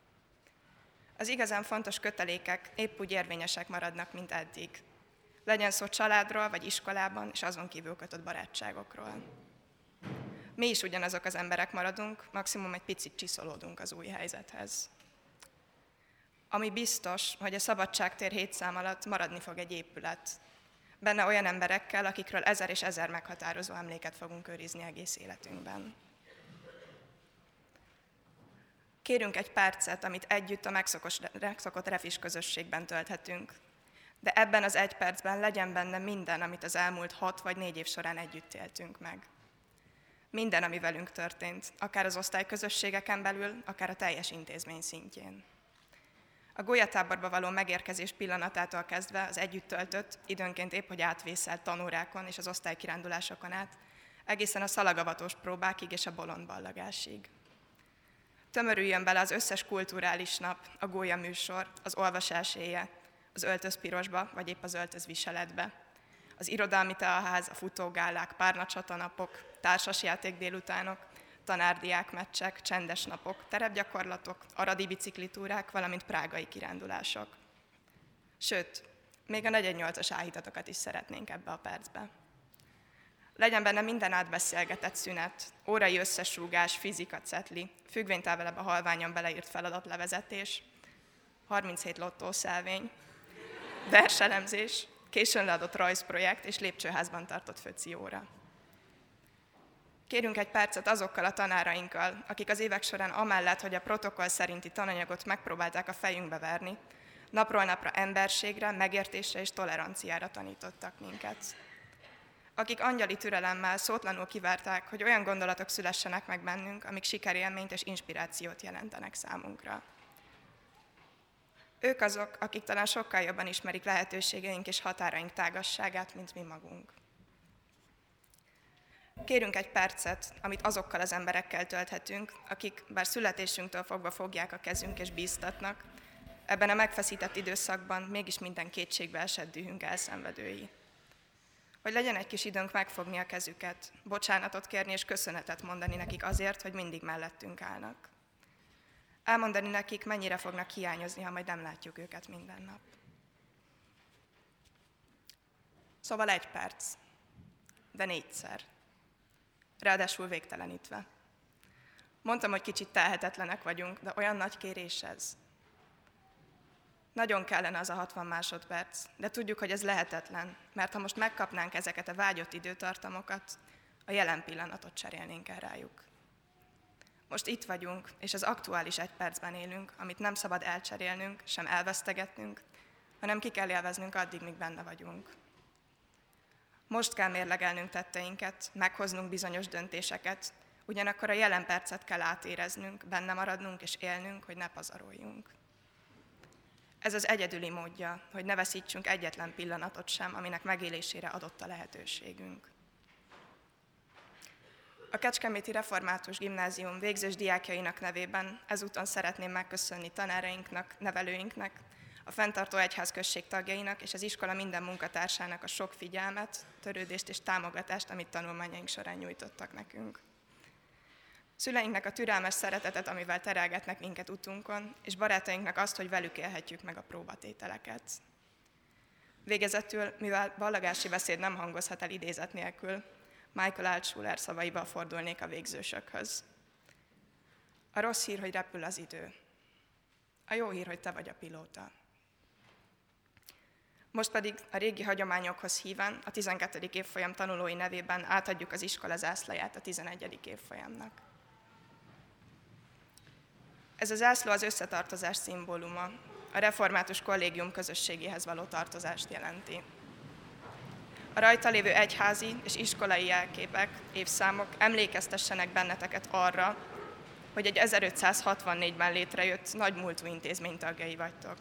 Az igazán fontos kötelékek épp úgy érvényesek maradnak, mint eddig. Legyen szó családról, vagy iskolában, és azon kívül kötött barátságokról. Mi is ugyanazok az emberek maradunk, maximum egy picit csiszolódunk az új helyzethez. Ami biztos, hogy a szabadságtér hét alatt maradni fog egy épület. Benne olyan emberekkel, akikről ezer és ezer meghatározó emléket fogunk őrizni egész életünkben. Kérünk egy percet, amit együtt a megszokott refis közösségben tölthetünk. De ebben az egy percben legyen benne minden, amit az elmúlt hat vagy négy év során együtt éltünk meg. Minden, ami velünk történt, akár az osztályközösségeken belül, akár a teljes intézmény szintjén. A golyatáborba való megérkezés pillanatától kezdve az együtt töltött, időnként épp hogy átvészelt tanórákon és az osztálykirándulásokon át, egészen a szalagavatós próbákig és a bolond ballagásig. Tömörüljön bele az összes kulturális nap, a gólya műsor, az olvasás éje, az öltöz pirosba, vagy épp az öltöz viseletbe. Az irodalmi teaház, a futógálák, párnacsatanapok, társasjáték délutánok, tanárdiák meccsek, csendes napok, terepgyakorlatok, aradi biciklitúrák, valamint prágai kirándulások. Sőt, még a 48-as áhítatokat is szeretnénk ebbe a percbe. Legyen benne minden átbeszélgetett szünet, órai összesúgás, fizika cetli, függvénytávelebb a halványon beleírt feladatlevezetés, 37 lottószelvény, verselemzés, későn leadott rajzprojekt és lépcsőházban tartott föcióra. Kérünk egy percet azokkal a tanárainkkal, akik az évek során amellett, hogy a protokoll szerinti tananyagot megpróbálták a fejünkbe verni, napról napra emberségre, megértésre és toleranciára tanítottak minket akik angyali türelemmel szótlanul kivárták, hogy olyan gondolatok szülessenek meg bennünk, amik sikerélményt és inspirációt jelentenek számunkra. Ők azok, akik talán sokkal jobban ismerik lehetőségeink és határaink tágasságát, mint mi magunk. Kérünk egy percet, amit azokkal az emberekkel tölthetünk, akik bár születésünktől fogva fogják a kezünk és bíztatnak, ebben a megfeszített időszakban mégis minden kétségbe esett dühünk elszenvedői hogy legyen egy kis időnk megfogni a kezüket, bocsánatot kérni és köszönetet mondani nekik azért, hogy mindig mellettünk állnak. Elmondani nekik, mennyire fognak hiányozni, ha majd nem látjuk őket minden nap. Szóval egy perc, de négyszer. Ráadásul végtelenítve. Mondtam, hogy kicsit telhetetlenek vagyunk, de olyan nagy kérés ez. Nagyon kellene az a 60 másodperc, de tudjuk, hogy ez lehetetlen, mert ha most megkapnánk ezeket a vágyott időtartamokat, a jelen pillanatot cserélnénk el rájuk. Most itt vagyunk, és az aktuális egy percben élünk, amit nem szabad elcserélnünk, sem elvesztegetnünk, hanem ki kell élveznünk addig, míg benne vagyunk. Most kell mérlegelnünk tetteinket, meghoznunk bizonyos döntéseket, ugyanakkor a jelen percet kell átéreznünk, benne maradnunk és élnünk, hogy ne pazaroljunk. Ez az egyedüli módja, hogy ne veszítsünk egyetlen pillanatot sem, aminek megélésére adott a lehetőségünk. A Kecskeméti Református Gimnázium végzős diákjainak nevében ezúton szeretném megköszönni tanárainknak, nevelőinknek, a fenntartó egyházközség tagjainak és az iskola minden munkatársának a sok figyelmet, törődést és támogatást, amit tanulmányaink során nyújtottak nekünk. Szüleinknek a türelmes szeretetet, amivel terelgetnek minket utunkon, és barátainknak azt, hogy velük élhetjük meg a próbatételeket. Végezetül, mivel ballagási beszéd nem hangozhat el idézet nélkül, Michael Altschuler szavaival fordulnék a végzősökhöz. A rossz hír, hogy repül az idő. A jó hír, hogy te vagy a pilóta. Most pedig a régi hagyományokhoz híven a 12. évfolyam tanulói nevében átadjuk az iskola zászlaját a 11. évfolyamnak. Ez az zászló az összetartozás szimbóluma, a református kollégium közösségéhez való tartozást jelenti. A rajta lévő egyházi és iskolai jelképek, évszámok emlékeztessenek benneteket arra, hogy egy 1564-ben létrejött nagy múltú intézmény tagjai vagytok.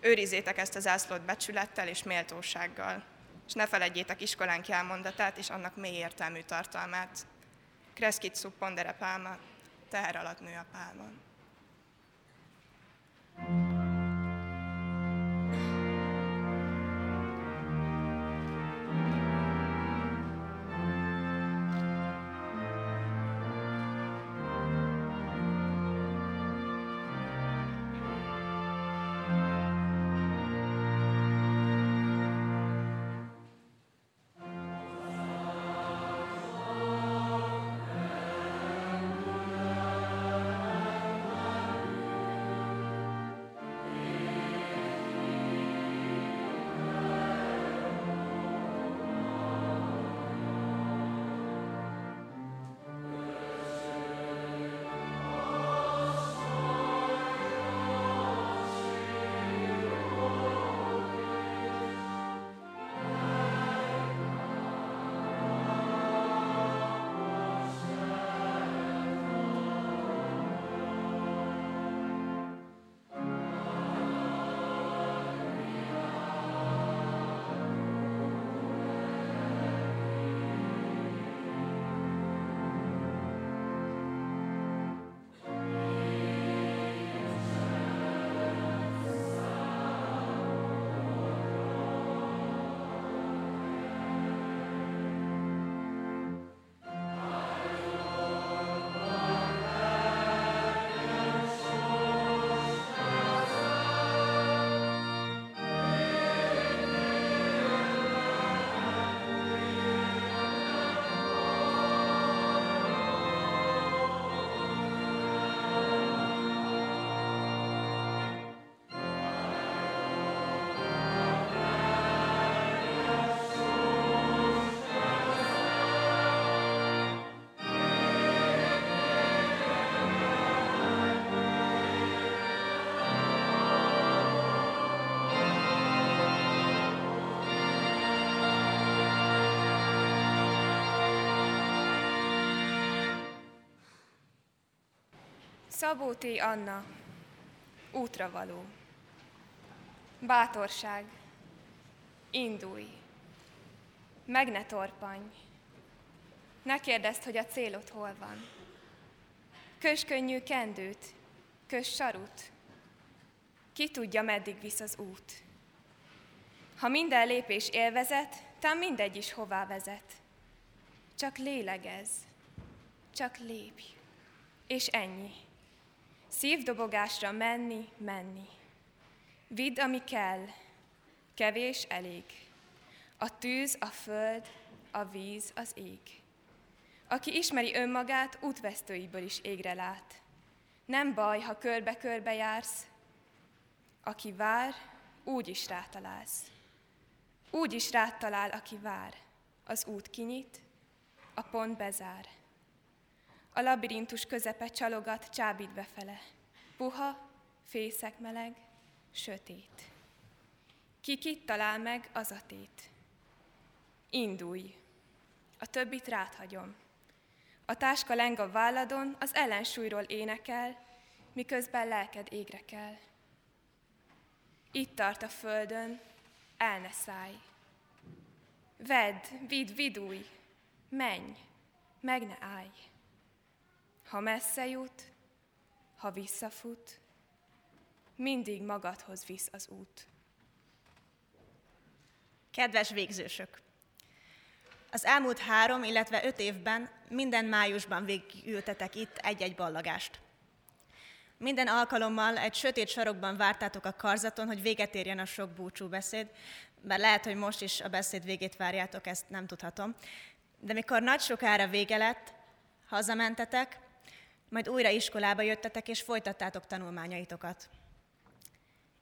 Őrizzétek ezt a zászlót becsülettel és méltósággal, és ne feledjétek iskolánk elmondatát és annak mély értelmű tartalmát. Kreszkit pondere pálma, teher alatt nő a pálma. Szabó T. Anna, útra való. Bátorság, indulj, meg ne torpanj, ne kérdezd, hogy a célod hol van. Kös könnyű kendőt, kös sarut, ki tudja, meddig visz az út. Ha minden lépés élvezet, tám mindegy is hová vezet. Csak lélegez, csak lépj, és ennyi. Szívdobogásra menni, menni. Vidd, ami kell, kevés elég. A tűz, a föld, a víz, az ég. Aki ismeri önmagát, útvesztőiből is égre lát. Nem baj, ha körbe-körbe jársz. Aki vár, úgy is rátalálsz. Úgy is rátalál, aki vár. Az út kinyit, a pont bezár. A labirintus közepe csalogat, csábít befele. Puha, fészek meleg, sötét. Ki kit talál meg, az a tét. Indulj. A többit rád hagyom. A táska leng a válladon, az ellensúlyról énekel, miközben lelked égre kell. Itt tart a földön, el ne szállj. Vedd, vidd, vidulj, menj, meg ne állj. Ha messze jut, ha visszafut, mindig magadhoz visz az út. Kedves végzősök! Az elmúlt három, illetve öt évben minden májusban végültetek itt egy-egy ballagást. Minden alkalommal egy sötét sarokban vártátok a karzaton, hogy véget érjen a sok búcsú beszéd, bár lehet, hogy most is a beszéd végét várjátok, ezt nem tudhatom. De mikor nagy sokára vége lett, hazamentetek, majd újra iskolába jöttetek és folytattátok tanulmányaitokat.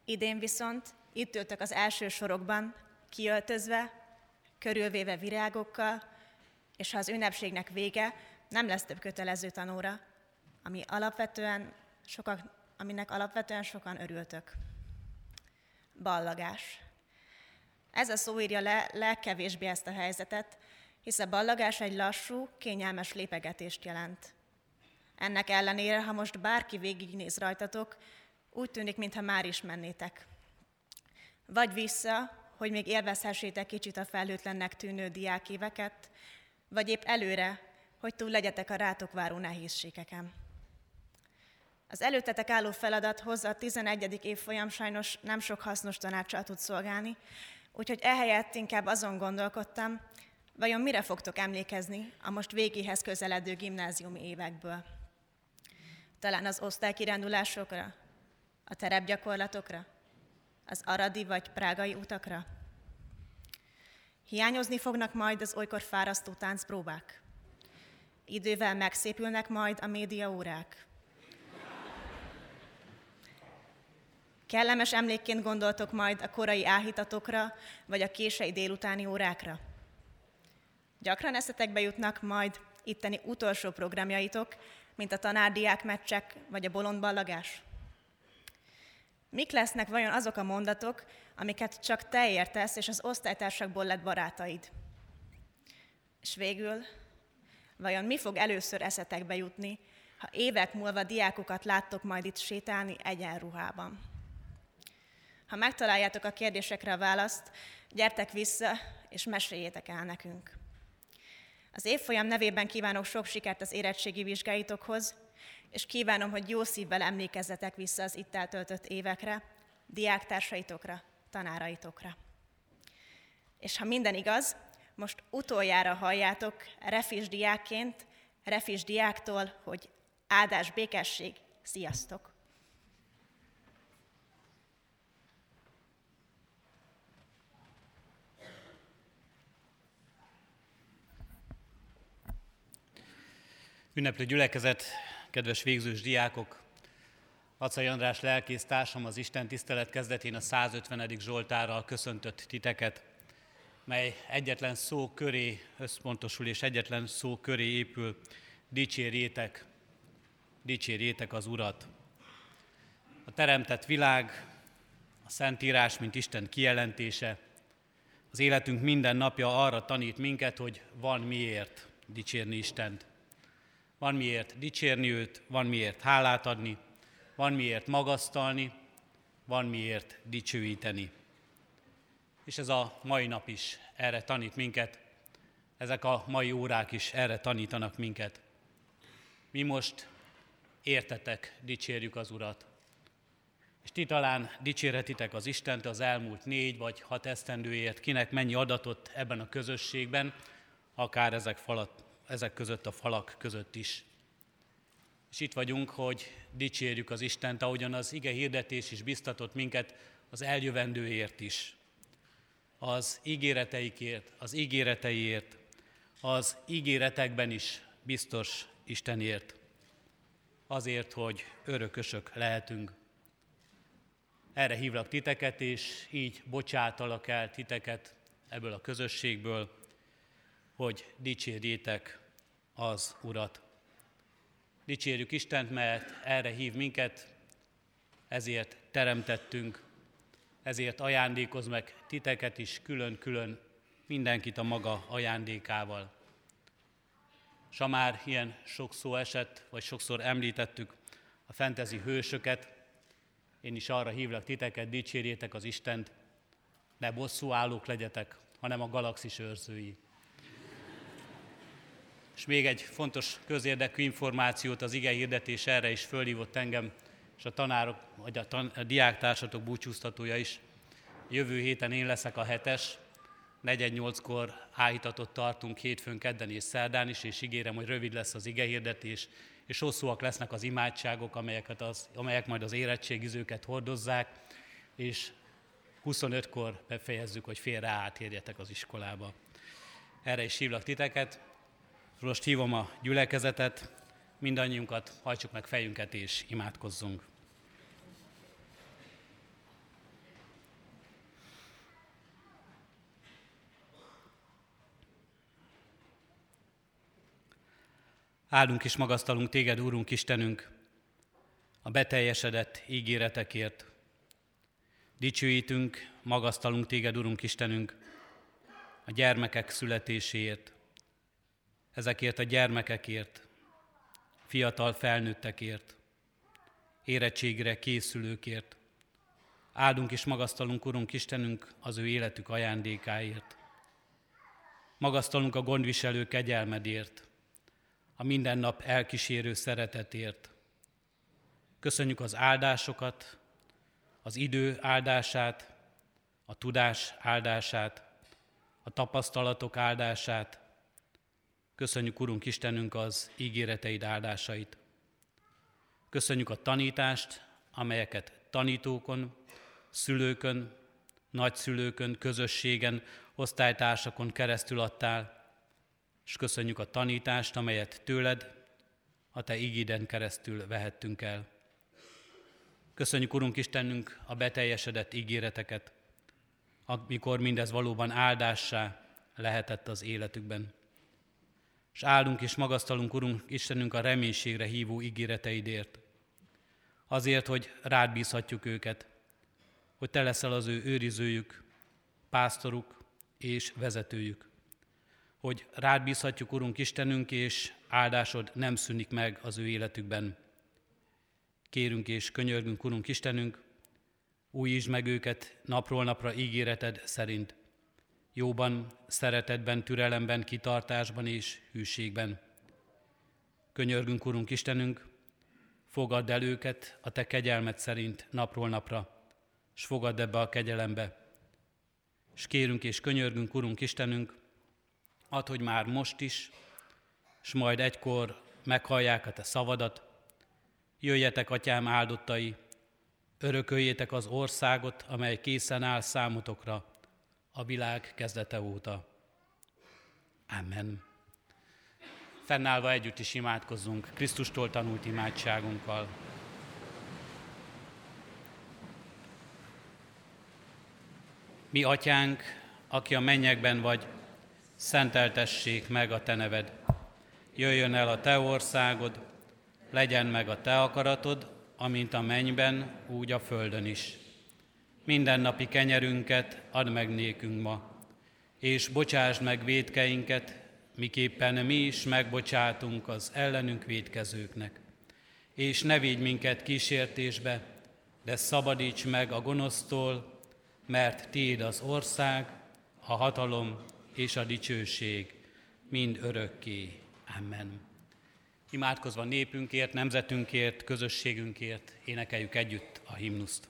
Idén viszont itt ültök az első sorokban, kiöltözve, körülvéve virágokkal, és ha az ünnepségnek vége, nem lesz több kötelező tanóra, ami alapvetően sokak, aminek alapvetően sokan örültök. Ballagás. Ez a szó írja le legkevésbé ezt a helyzetet, hisz a ballagás egy lassú, kényelmes lépegetést jelent. Ennek ellenére, ha most bárki végignéz rajtatok, úgy tűnik, mintha már is mennétek. Vagy vissza, hogy még élvezhessétek kicsit a felhőtlennek tűnő diákéveket, vagy épp előre, hogy túl legyetek a rátok váró nehézségeken. Az előttetek álló feladat hozzá a 11. évfolyam sajnos nem sok hasznos tanácsal tud szolgálni, úgyhogy ehelyett inkább azon gondolkodtam, vajon mire fogtok emlékezni a most végéhez közeledő gimnáziumi évekből. Talán az osztálykirándulásokra, a terepgyakorlatokra, az aradi vagy prágai utakra? Hiányozni fognak majd az olykor fárasztó táncpróbák? Idővel megszépülnek majd a média órák? Kellemes emlékként gondoltok majd a korai áhítatokra, vagy a kései délutáni órákra? Gyakran eszetekbe jutnak majd itteni utolsó programjaitok, mint a tanárdiák meccsek, vagy a bolondballagás? Mik lesznek vajon azok a mondatok, amiket csak te értesz, és az osztálytársakból lett barátaid? És végül, vajon mi fog először eszetekbe jutni, ha évek múlva diákokat láttok majd itt sétálni egyenruhában? Ha megtaláljátok a kérdésekre a választ, gyertek vissza, és meséljétek el nekünk. Az évfolyam nevében kívánok sok sikert az érettségi vizsgáitokhoz, és kívánom, hogy jó szívvel emlékezzetek vissza az itt eltöltött évekre, diáktársaitokra, tanáraitokra. És ha minden igaz, most utoljára halljátok refis diákként, refis diáktól, hogy áldás, békesség, sziasztok! Ünneplő gyülekezet, kedves végzős diákok! Acai András lelkész társam az Isten tisztelet kezdetén a 150. Zsoltárral köszöntött titeket, mely egyetlen szó köré összpontosul és egyetlen szó köré épül. Dicsérjétek, dicsérjétek az Urat. A teremtett világ, a Szentírás, mint Isten kijelentése, az életünk minden napja arra tanít minket, hogy van miért dicsérni Istent. Van miért dicsérni őt, van miért hálát adni, van miért magasztalni, van miért dicsőíteni. És ez a mai nap is erre tanít minket, ezek a mai órák is erre tanítanak minket. Mi most értetek, dicsérjük az Urat. És ti talán dicsérhetitek az Istent az elmúlt négy vagy hat esztendőért, kinek mennyi adatot ebben a közösségben, akár ezek falat ezek között a falak között is. És itt vagyunk, hogy dicsérjük az Istent, ahogyan az ige hirdetés is biztatott minket az eljövendőért is. Az ígéreteikért, az ígéreteiért, az ígéretekben is biztos Istenért. Azért, hogy örökösök lehetünk. Erre hívlak titeket, és így bocsátalak el titeket ebből a közösségből, hogy dicsérjétek az Urat. Dicsérjük Istent, mert erre hív minket, ezért teremtettünk, ezért ajándékoz meg titeket is külön-külön, mindenkit a maga ajándékával. És ha már ilyen sok szó esett, vagy sokszor említettük a fentezi hősöket, én is arra hívlak titeket, dicsérjétek az Istent, ne bosszú állók legyetek, hanem a galaxis őrzői. És még egy fontos közérdekű információt az ige hirdetés erre is fölhívott engem, és a tanárok, vagy a, tan- a diáktársatok búcsúztatója is. Jövő héten én leszek a hetes, 4-8-kor áhítatot tartunk hétfőn, kedden és szerdán is, és ígérem, hogy rövid lesz az ige hirdetés, és hosszúak lesznek az imádságok, amelyeket az, amelyek majd az érettségizőket hordozzák, és 25-kor befejezzük, hogy félre átérjetek az iskolába. Erre is hívlak titeket. Most hívom a gyülekezetet, mindannyiunkat hajtsuk meg fejünket és imádkozzunk. Áldunk és magasztalunk téged, Úrunk Istenünk, a beteljesedett ígéretekért. Dicsőítünk, magasztalunk téged, Urunk Istenünk, a gyermekek születéséért, ezekért a gyermekekért, fiatal felnőttekért, érettségre készülőkért. Áldunk és magasztalunk, Urunk Istenünk, az ő életük ajándékáért. Magasztalunk a gondviselő kegyelmedért, a minden nap elkísérő szeretetért. Köszönjük az áldásokat, az idő áldását, a tudás áldását, a tapasztalatok áldását. Köszönjük, Urunk Istenünk, az ígéreteid áldásait. Köszönjük a tanítást, amelyeket tanítókon, szülőkön, nagyszülőkön, közösségen, osztálytársakon keresztül adtál, és köszönjük a tanítást, amelyet tőled, a Te ígéden keresztül vehettünk el. Köszönjük, Urunk Istenünk, a beteljesedett ígéreteket, amikor mindez valóban áldássá lehetett az életükben. És áldunk és magasztalunk, Urunk Istenünk, a reménységre hívó ígéreteidért. Azért, hogy rád bízhatjuk őket, hogy Te leszel az ő őrizőjük, pásztoruk és vezetőjük hogy rád bízhatjuk, Urunk Istenünk, és áldásod nem szűnik meg az ő életükben. Kérünk és könyörgünk, Urunk Istenünk, újítsd meg őket napról napra ígéreted szerint, jóban, szeretetben, türelemben, kitartásban és hűségben. Könyörgünk, Urunk Istenünk, fogadd el őket a Te kegyelmet szerint napról napra, és fogadd ebbe a kegyelembe. És kérünk és könyörgünk, Urunk Istenünk, Add, hogy már most is, és majd egykor meghallják a te szavadat. Jöjjetek, atyám áldottai, örököljétek az országot, amely készen áll számotokra a világ kezdete óta. Amen. Fennállva együtt is imádkozzunk Krisztustól tanult imádságunkkal. Mi, atyánk, aki a mennyekben vagy, szenteltessék meg a Te neved. Jöjjön el a Te országod, legyen meg a Te akaratod, amint a mennyben, úgy a földön is. Minden napi kenyerünket add meg nékünk ma, és bocsásd meg védkeinket, miképpen mi is megbocsátunk az ellenünk védkezőknek. És ne védj minket kísértésbe, de szabadíts meg a gonosztól, mert Tiéd az ország, a hatalom és a dicsőség mind örökké. Amen. Imádkozva népünkért, nemzetünkért, közösségünkért énekeljük együtt a himnuszt.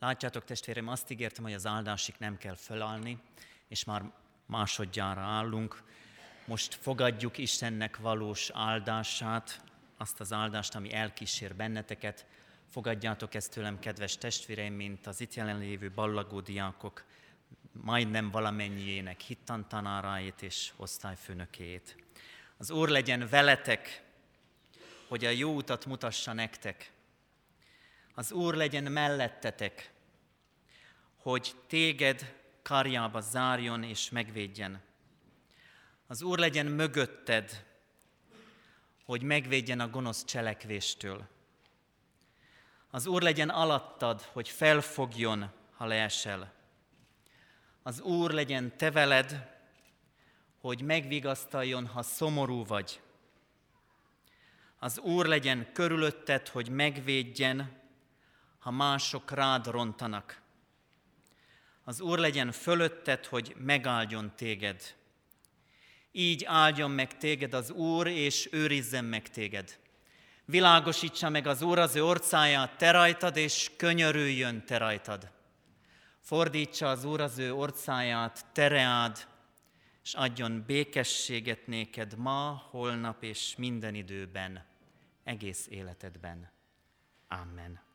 Látjátok, testvérem, azt ígértem, hogy az áldásig nem kell fölállni, és már másodjára állunk. Most fogadjuk Istennek valós áldását, azt az áldást, ami elkísér benneteket. Fogadjátok ezt tőlem, kedves testvéreim, mint az itt jelenlévő ballagó diákok, majdnem valamennyiének hittantanáráit és osztályfőnökét. Az Úr legyen veletek, hogy a jó utat mutassa nektek. Az Úr legyen mellettetek, hogy téged karjába zárjon és megvédjen. Az Úr legyen mögötted, hogy megvédjen a gonosz cselekvéstől. Az Úr legyen alattad, hogy felfogjon, ha leesel. Az Úr legyen te veled, hogy megvigasztaljon, ha szomorú vagy. Az Úr legyen körülötted, hogy megvédjen, ha mások rád rontanak. Az Úr legyen fölötted, hogy megáldjon téged. Így áldjon meg téged az Úr, és őrizzen meg téged. Világosítsa meg az Úr az ő orcáját te rajtad, és könyörüljön te rajtad. Fordítsa az Úr az ő orcáját tereád, és adjon békességet néked ma, holnap és minden időben, egész életedben. Amen.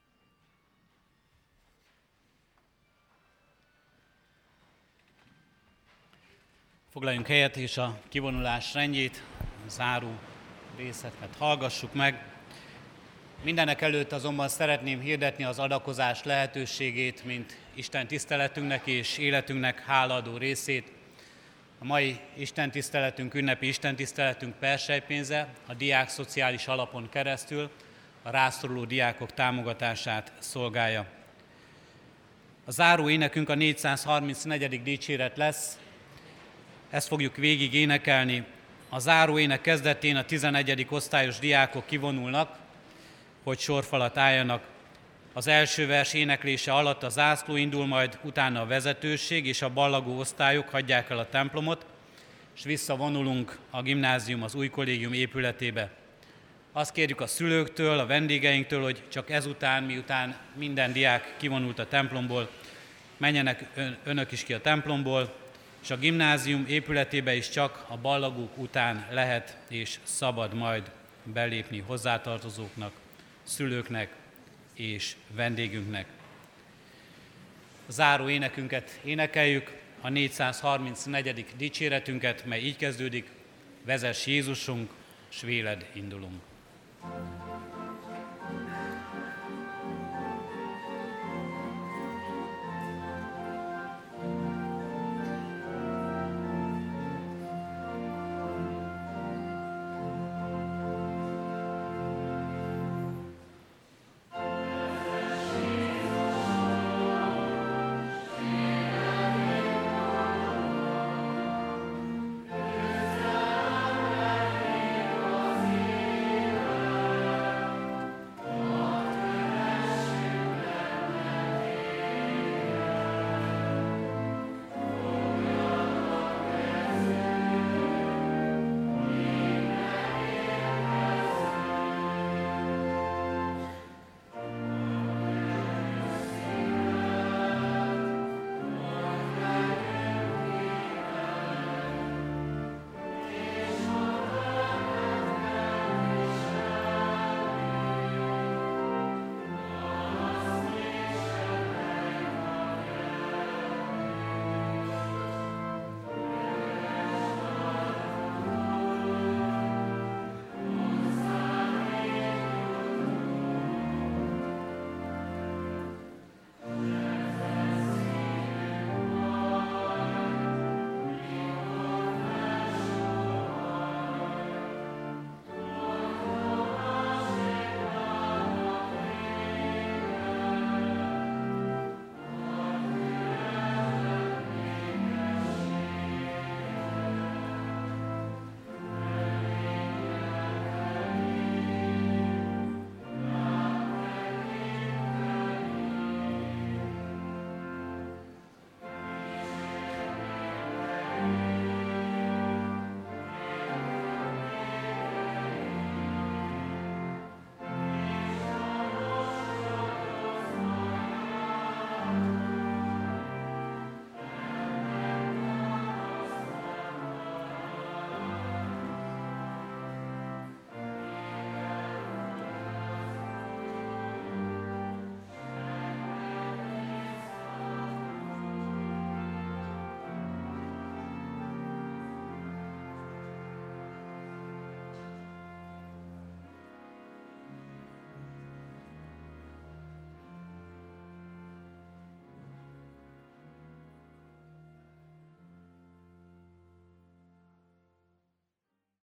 Foglaljunk helyet, és a kivonulás rendjét, a záró részeket hallgassuk meg. Mindenek előtt azonban szeretném hirdetni az adakozás lehetőségét, mint Isten tiszteletünknek és életünknek háladó részét. A mai Isten tiszteletünk, ünnepi Isten tiszteletünk persejpénze a diák szociális alapon keresztül a rászoruló diákok támogatását szolgálja. A záró énekünk a 434. dicséret lesz, ezt fogjuk végig énekelni. A záró kezdetén a 11. osztályos diákok kivonulnak, hogy sorfalat álljanak. Az első vers éneklése alatt a zászló indul, majd utána a vezetőség és a ballagó osztályok hagyják el a templomot, és visszavonulunk a gimnázium, az új kollégium épületébe. Azt kérjük a szülőktől, a vendégeinktől, hogy csak ezután, miután minden diák kivonult a templomból, menjenek önök is ki a templomból, és a gimnázium épületébe is csak a ballagók után lehet és szabad majd belépni hozzátartozóknak, szülőknek és vendégünknek. A záró énekünket énekeljük, a 434. dicséretünket, mely így kezdődik, vezess Jézusunk, s véled indulunk. thank you